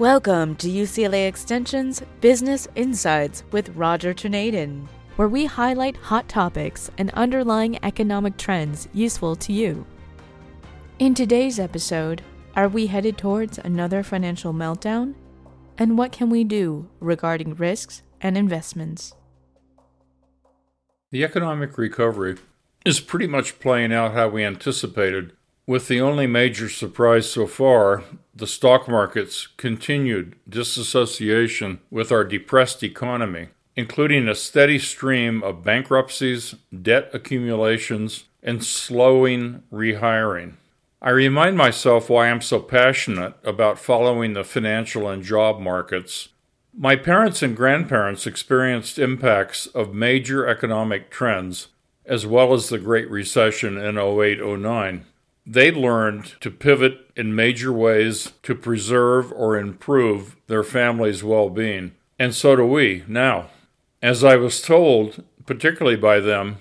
Welcome to UCLA Extension's Business Insights with Roger Torneden, where we highlight hot topics and underlying economic trends useful to you. In today's episode, are we headed towards another financial meltdown? And what can we do regarding risks and investments? The economic recovery is pretty much playing out how we anticipated, with the only major surprise so far the stock market's continued disassociation with our depressed economy, including a steady stream of bankruptcies, debt accumulations, and slowing rehiring. I remind myself why I'm so passionate about following the financial and job markets my parents and grandparents experienced impacts of major economic trends, as well as the Great Recession in 08 09. They learned to pivot in major ways to preserve or improve their family's well being. And so do we now. As I was told, particularly by them,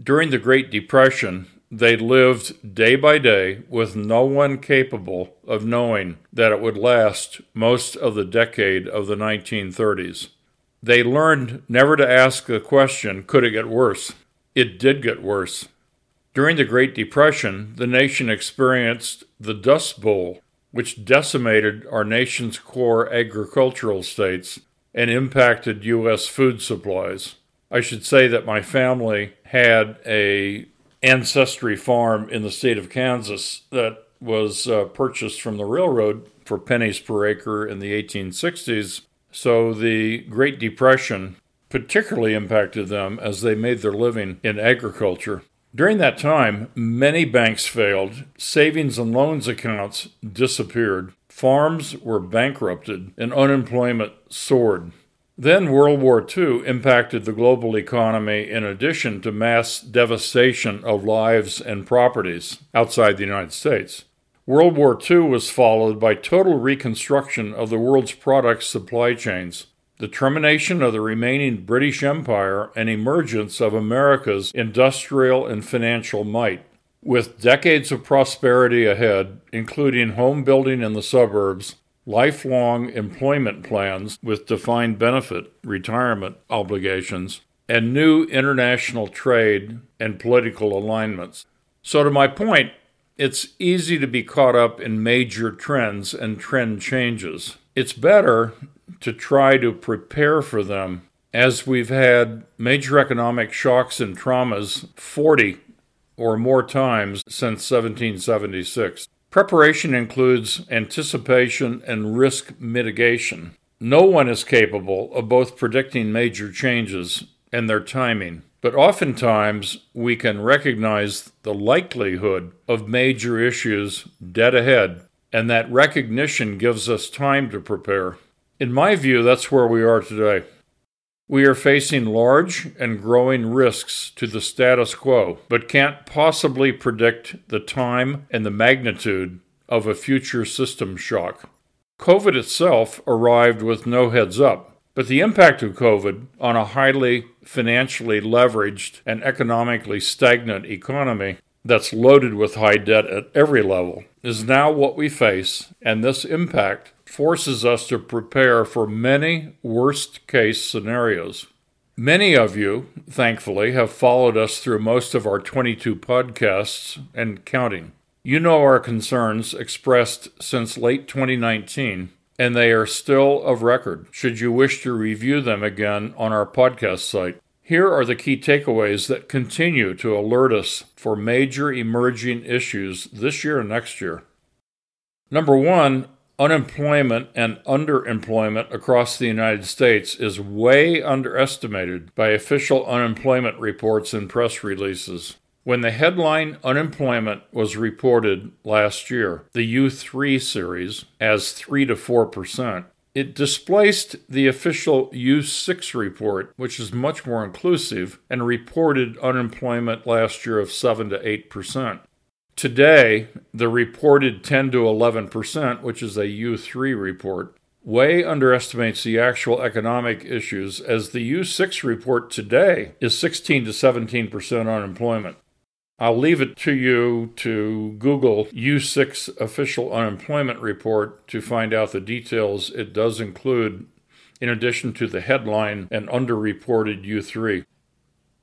during the Great Depression, they lived day by day with no one capable of knowing that it would last most of the decade of the 1930s. They learned never to ask the question, could it get worse? It did get worse. During the Great Depression, the nation experienced the Dust Bowl, which decimated our nation's core agricultural states and impacted U.S. food supplies. I should say that my family had a ancestry farm in the state of Kansas that was uh, purchased from the railroad for pennies per acre in the 1860s. So the Great Depression particularly impacted them as they made their living in agriculture. During that time, many banks failed, savings and loans accounts disappeared, farms were bankrupted, and unemployment soared. Then World War II impacted the global economy in addition to mass devastation of lives and properties outside the United States. World War II was followed by total reconstruction of the world's product supply chains, the termination of the remaining British Empire, and emergence of America's industrial and financial might. With decades of prosperity ahead, including home building in the suburbs, lifelong employment plans with defined benefit retirement obligations, and new international trade and political alignments. So, to my point, it's easy to be caught up in major trends and trend changes. It's better to try to prepare for them as we've had major economic shocks and traumas 40 or more times since 1776. Preparation includes anticipation and risk mitigation. No one is capable of both predicting major changes and their timing, but oftentimes we can recognize the likelihood of major issues dead ahead, and that recognition gives us time to prepare. In my view, that's where we are today. We are facing large and growing risks to the status quo, but can't possibly predict the time and the magnitude of a future system shock. COVID itself arrived with no heads up, but the impact of COVID on a highly financially leveraged and economically stagnant economy that's loaded with high debt at every level is now what we face, and this impact forces us to prepare for many worst case scenarios. Many of you, thankfully, have followed us through most of our 22 podcasts and counting. You know our concerns expressed since late 2019, and they are still of record should you wish to review them again on our podcast site. Here are the key takeaways that continue to alert us for major emerging issues this year and next year. Number one, unemployment and underemployment across the United States is way underestimated by official unemployment reports and press releases. When the headline unemployment was reported last year, the U3 series, as 3 to 4%, it displaced the official U6 report, which is much more inclusive and reported unemployment last year of 7 to 8%. Today, the reported 10 to 11%, which is a U3 report, way underestimates the actual economic issues as the U6 report today is 16 to 17% unemployment. I'll leave it to you to Google U6 official unemployment report to find out the details it does include, in addition to the headline and underreported U3.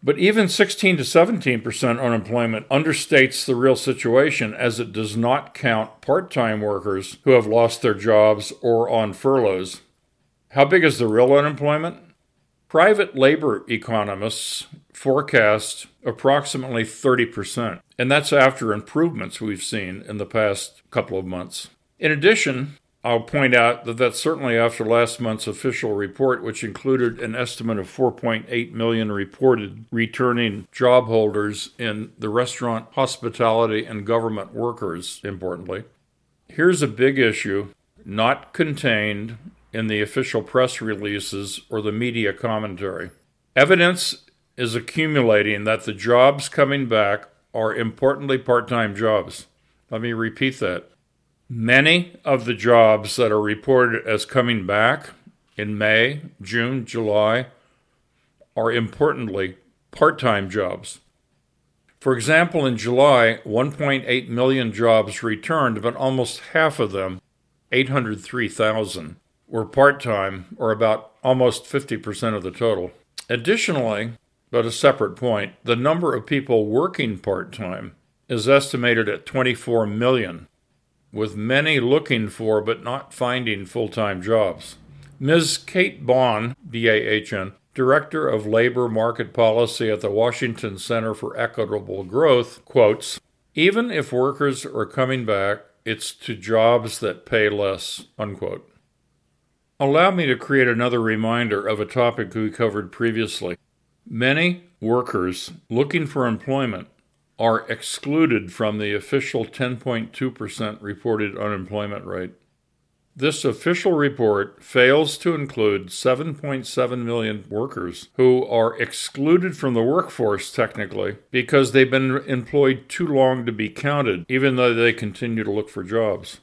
But even 16 to 17% unemployment understates the real situation as it does not count part time workers who have lost their jobs or on furloughs. How big is the real unemployment? Private labor economists forecast approximately 30%, and that's after improvements we've seen in the past couple of months. In addition, I'll point out that that's certainly after last month's official report, which included an estimate of 4.8 million reported returning job holders in the restaurant, hospitality, and government workers, importantly. Here's a big issue not contained in the official press releases or the media commentary. Evidence is accumulating that the jobs coming back are importantly part time jobs. Let me repeat that. Many of the jobs that are reported as coming back in May, June, July are importantly part time jobs. For example, in July, 1.8 million jobs returned, but almost half of them, 803,000, were part time, or about almost 50% of the total. Additionally, but a separate point, the number of people working part time is estimated at 24 million, with many looking for but not finding full time jobs. Ms. Kate Bahn, B A H N, Director of Labor Market Policy at the Washington Center for Equitable Growth, quotes Even if workers are coming back, it's to jobs that pay less, unquote. Allow me to create another reminder of a topic we covered previously. Many workers looking for employment are excluded from the official 10.2% reported unemployment rate. This official report fails to include 7.7 million workers who are excluded from the workforce technically because they've been employed too long to be counted, even though they continue to look for jobs.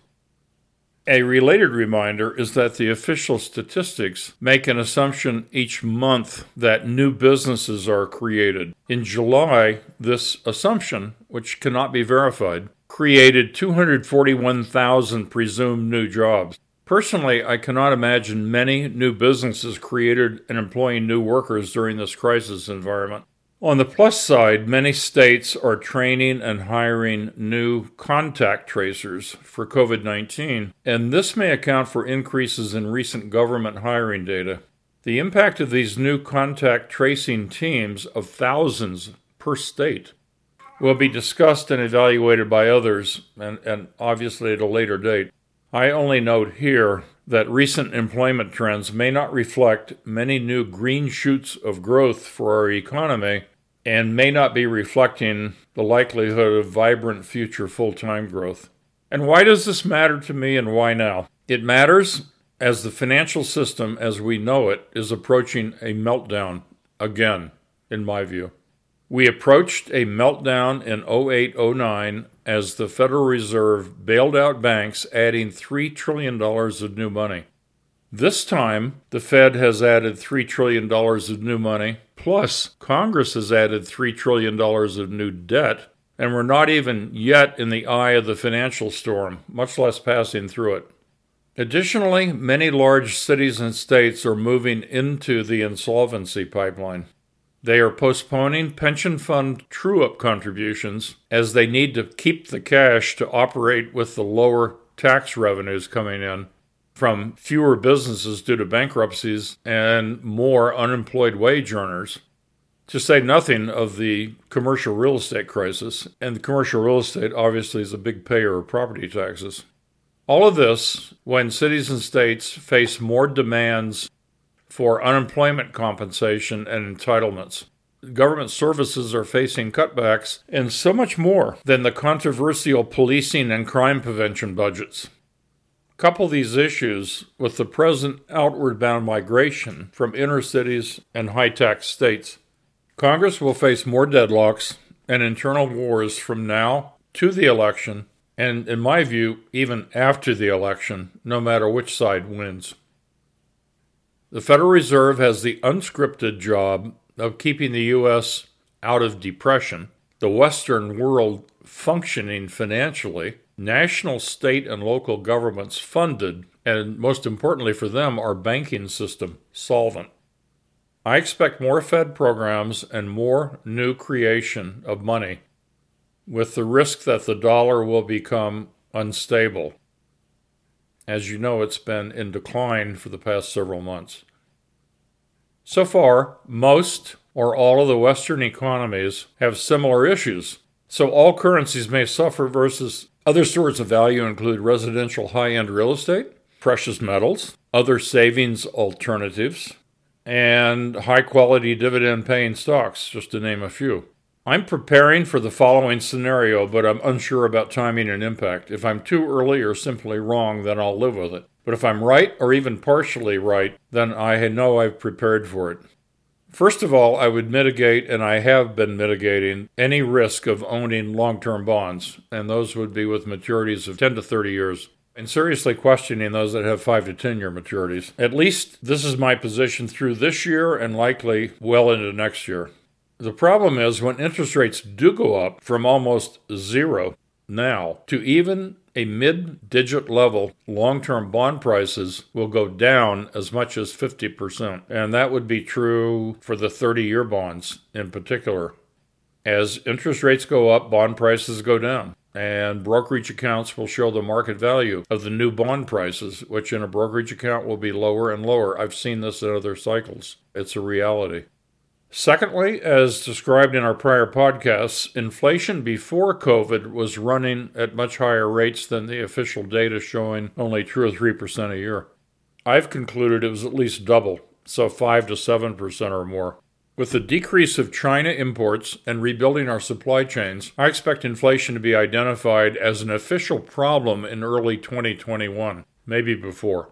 A related reminder is that the official statistics make an assumption each month that new businesses are created. In July, this assumption, which cannot be verified, created 241,000 presumed new jobs. Personally, I cannot imagine many new businesses created and employing new workers during this crisis environment. On the plus side, many states are training and hiring new contact tracers for COVID 19, and this may account for increases in recent government hiring data. The impact of these new contact tracing teams of thousands per state will be discussed and evaluated by others, and, and obviously at a later date. I only note here that recent employment trends may not reflect many new green shoots of growth for our economy and may not be reflecting the likelihood of vibrant future full time growth. And why does this matter to me and why now? It matters as the financial system as we know it is approaching a meltdown again, in my view. We approached a meltdown in 08 09 as the Federal Reserve bailed out banks, adding $3 trillion of new money. This time, the Fed has added $3 trillion of new money, plus Congress has added $3 trillion of new debt, and we're not even yet in the eye of the financial storm, much less passing through it. Additionally, many large cities and states are moving into the insolvency pipeline. They are postponing pension fund true up contributions as they need to keep the cash to operate with the lower tax revenues coming in from fewer businesses due to bankruptcies and more unemployed wage earners. To say nothing of the commercial real estate crisis, and the commercial real estate obviously is a big payer of property taxes. All of this when cities and states face more demands for unemployment compensation and entitlements. Government services are facing cutbacks and so much more than the controversial policing and crime prevention budgets. Couple these issues with the present outward bound migration from inner cities and high tax states. Congress will face more deadlocks and internal wars from now to the election, and in my view, even after the election, no matter which side wins. The Federal Reserve has the unscripted job of keeping the U.S. out of depression the Western world functioning financially, national, state, and local governments funded, and most importantly for them, our banking system solvent. I expect more Fed programs and more new creation of money, with the risk that the dollar will become unstable. As you know, it's been in decline for the past several months. So far, most or all of the Western economies have similar issues. So all currencies may suffer versus other sorts of value include residential high end real estate, precious metals, other savings alternatives, and high quality dividend paying stocks, just to name a few. I'm preparing for the following scenario, but I'm unsure about timing and impact. If I'm too early or simply wrong, then I'll live with it. But if I'm right or even partially right, then I know I've prepared for it. First of all, I would mitigate, and I have been mitigating, any risk of owning long term bonds, and those would be with maturities of 10 to 30 years, and seriously questioning those that have 5 to 10 year maturities. At least this is my position through this year and likely well into next year. The problem is when interest rates do go up from almost zero now to even a mid digit level, long term bond prices will go down as much as 50%. And that would be true for the 30 year bonds in particular. As interest rates go up, bond prices go down. And brokerage accounts will show the market value of the new bond prices, which in a brokerage account will be lower and lower. I've seen this in other cycles. It's a reality. Secondly, as described in our prior podcasts, inflation before COVID was running at much higher rates than the official data showing only 2 or 3% a year. I've concluded it was at least double, so 5 to 7% or more. With the decrease of China imports and rebuilding our supply chains, I expect inflation to be identified as an official problem in early 2021, maybe before.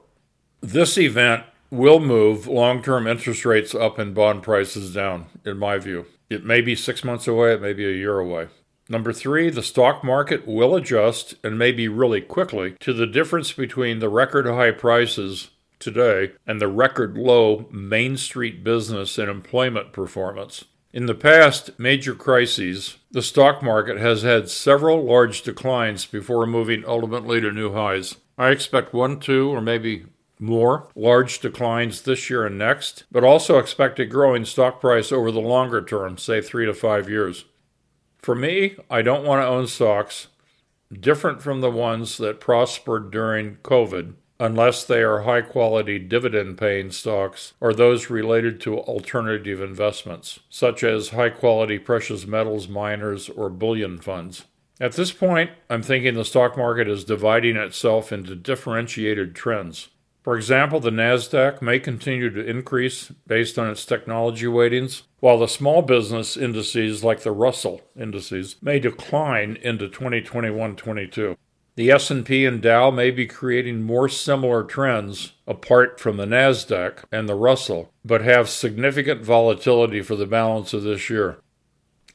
This event will move long term interest rates up and bond prices down, in my view. It may be six months away, it may be a year away. Number three, the stock market will adjust, and maybe really quickly, to the difference between the record high prices today and the record low Main Street business and employment performance. In the past major crises, the stock market has had several large declines before moving ultimately to new highs. I expect one, two, or maybe more large declines this year and next, but also expect a growing stock price over the longer term, say three to five years. For me, I don't want to own stocks different from the ones that prospered during COVID unless they are high quality dividend paying stocks or those related to alternative investments, such as high quality precious metals miners or bullion funds. At this point, I'm thinking the stock market is dividing itself into differentiated trends. For example, the NASDAQ may continue to increase based on its technology weightings, while the small business indices like the Russell indices may decline into 2021-22. The S&P and Dow may be creating more similar trends apart from the Nasdaq and the Russell, but have significant volatility for the balance of this year.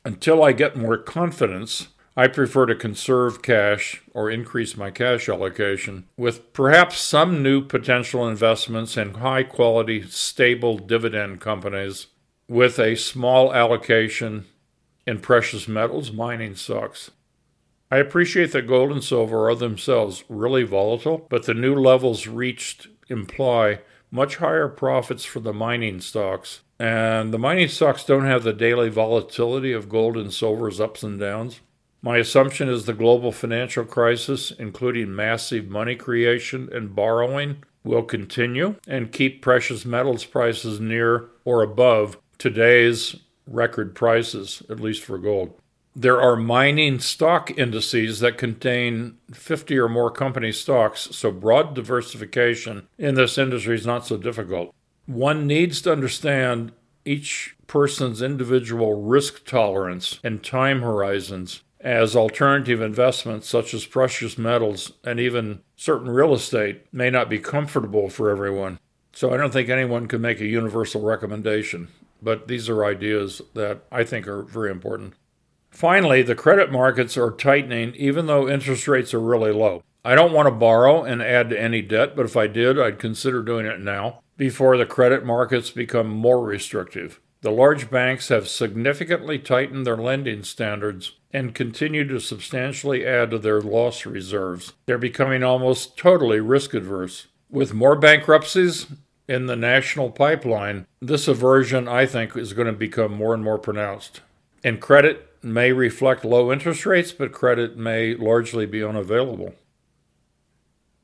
Until I get more confidence, I prefer to conserve cash or increase my cash allocation with perhaps some new potential investments in high quality, stable dividend companies with a small allocation in precious metals mining stocks. I appreciate that gold and silver are themselves really volatile, but the new levels reached imply much higher profits for the mining stocks. And the mining stocks don't have the daily volatility of gold and silver's ups and downs. My assumption is the global financial crisis, including massive money creation and borrowing, will continue and keep precious metals prices near or above today's record prices, at least for gold. There are mining stock indices that contain 50 or more company stocks, so broad diversification in this industry is not so difficult. One needs to understand each person's individual risk tolerance and time horizons as alternative investments such as precious metals and even certain real estate may not be comfortable for everyone. So I don't think anyone can make a universal recommendation, but these are ideas that I think are very important. Finally, the credit markets are tightening even though interest rates are really low. I don't want to borrow and add to any debt, but if I did, I'd consider doing it now before the credit markets become more restrictive. The large banks have significantly tightened their lending standards and continue to substantially add to their loss reserves. They're becoming almost totally risk adverse. With more bankruptcies in the national pipeline, this aversion, I think, is going to become more and more pronounced. And credit may reflect low interest rates, but credit may largely be unavailable.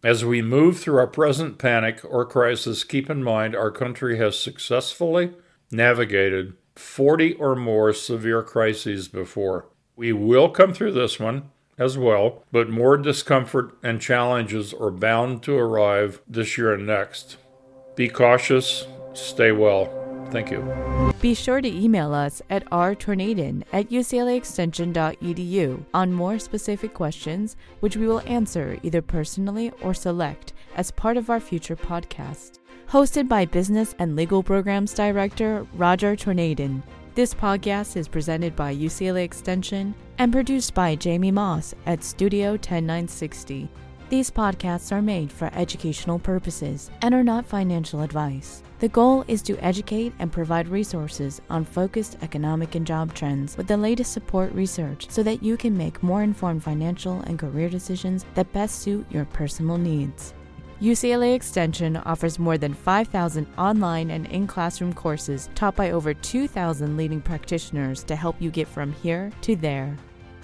As we move through our present panic or crisis, keep in mind our country has successfully navigated 40 or more severe crises before. We will come through this one as well, but more discomfort and challenges are bound to arrive this year and next. Be cautious, stay well. Thank you. Be sure to email us at rtornadin at uclaextension.edu on more specific questions, which we will answer either personally or select as part of our future podcast hosted by Business and Legal Programs Director Roger Torneden. This podcast is presented by UCLA Extension and produced by Jamie Moss at Studio 10960. These podcasts are made for educational purposes and are not financial advice. The goal is to educate and provide resources on focused economic and job trends with the latest support research so that you can make more informed financial and career decisions that best suit your personal needs. UCLA Extension offers more than 5,000 online and in classroom courses taught by over 2,000 leading practitioners to help you get from here to there.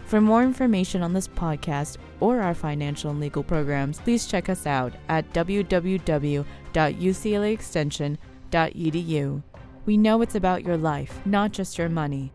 For more information on this podcast or our financial and legal programs, please check us out at www.uclaextension.edu. We know it's about your life, not just your money.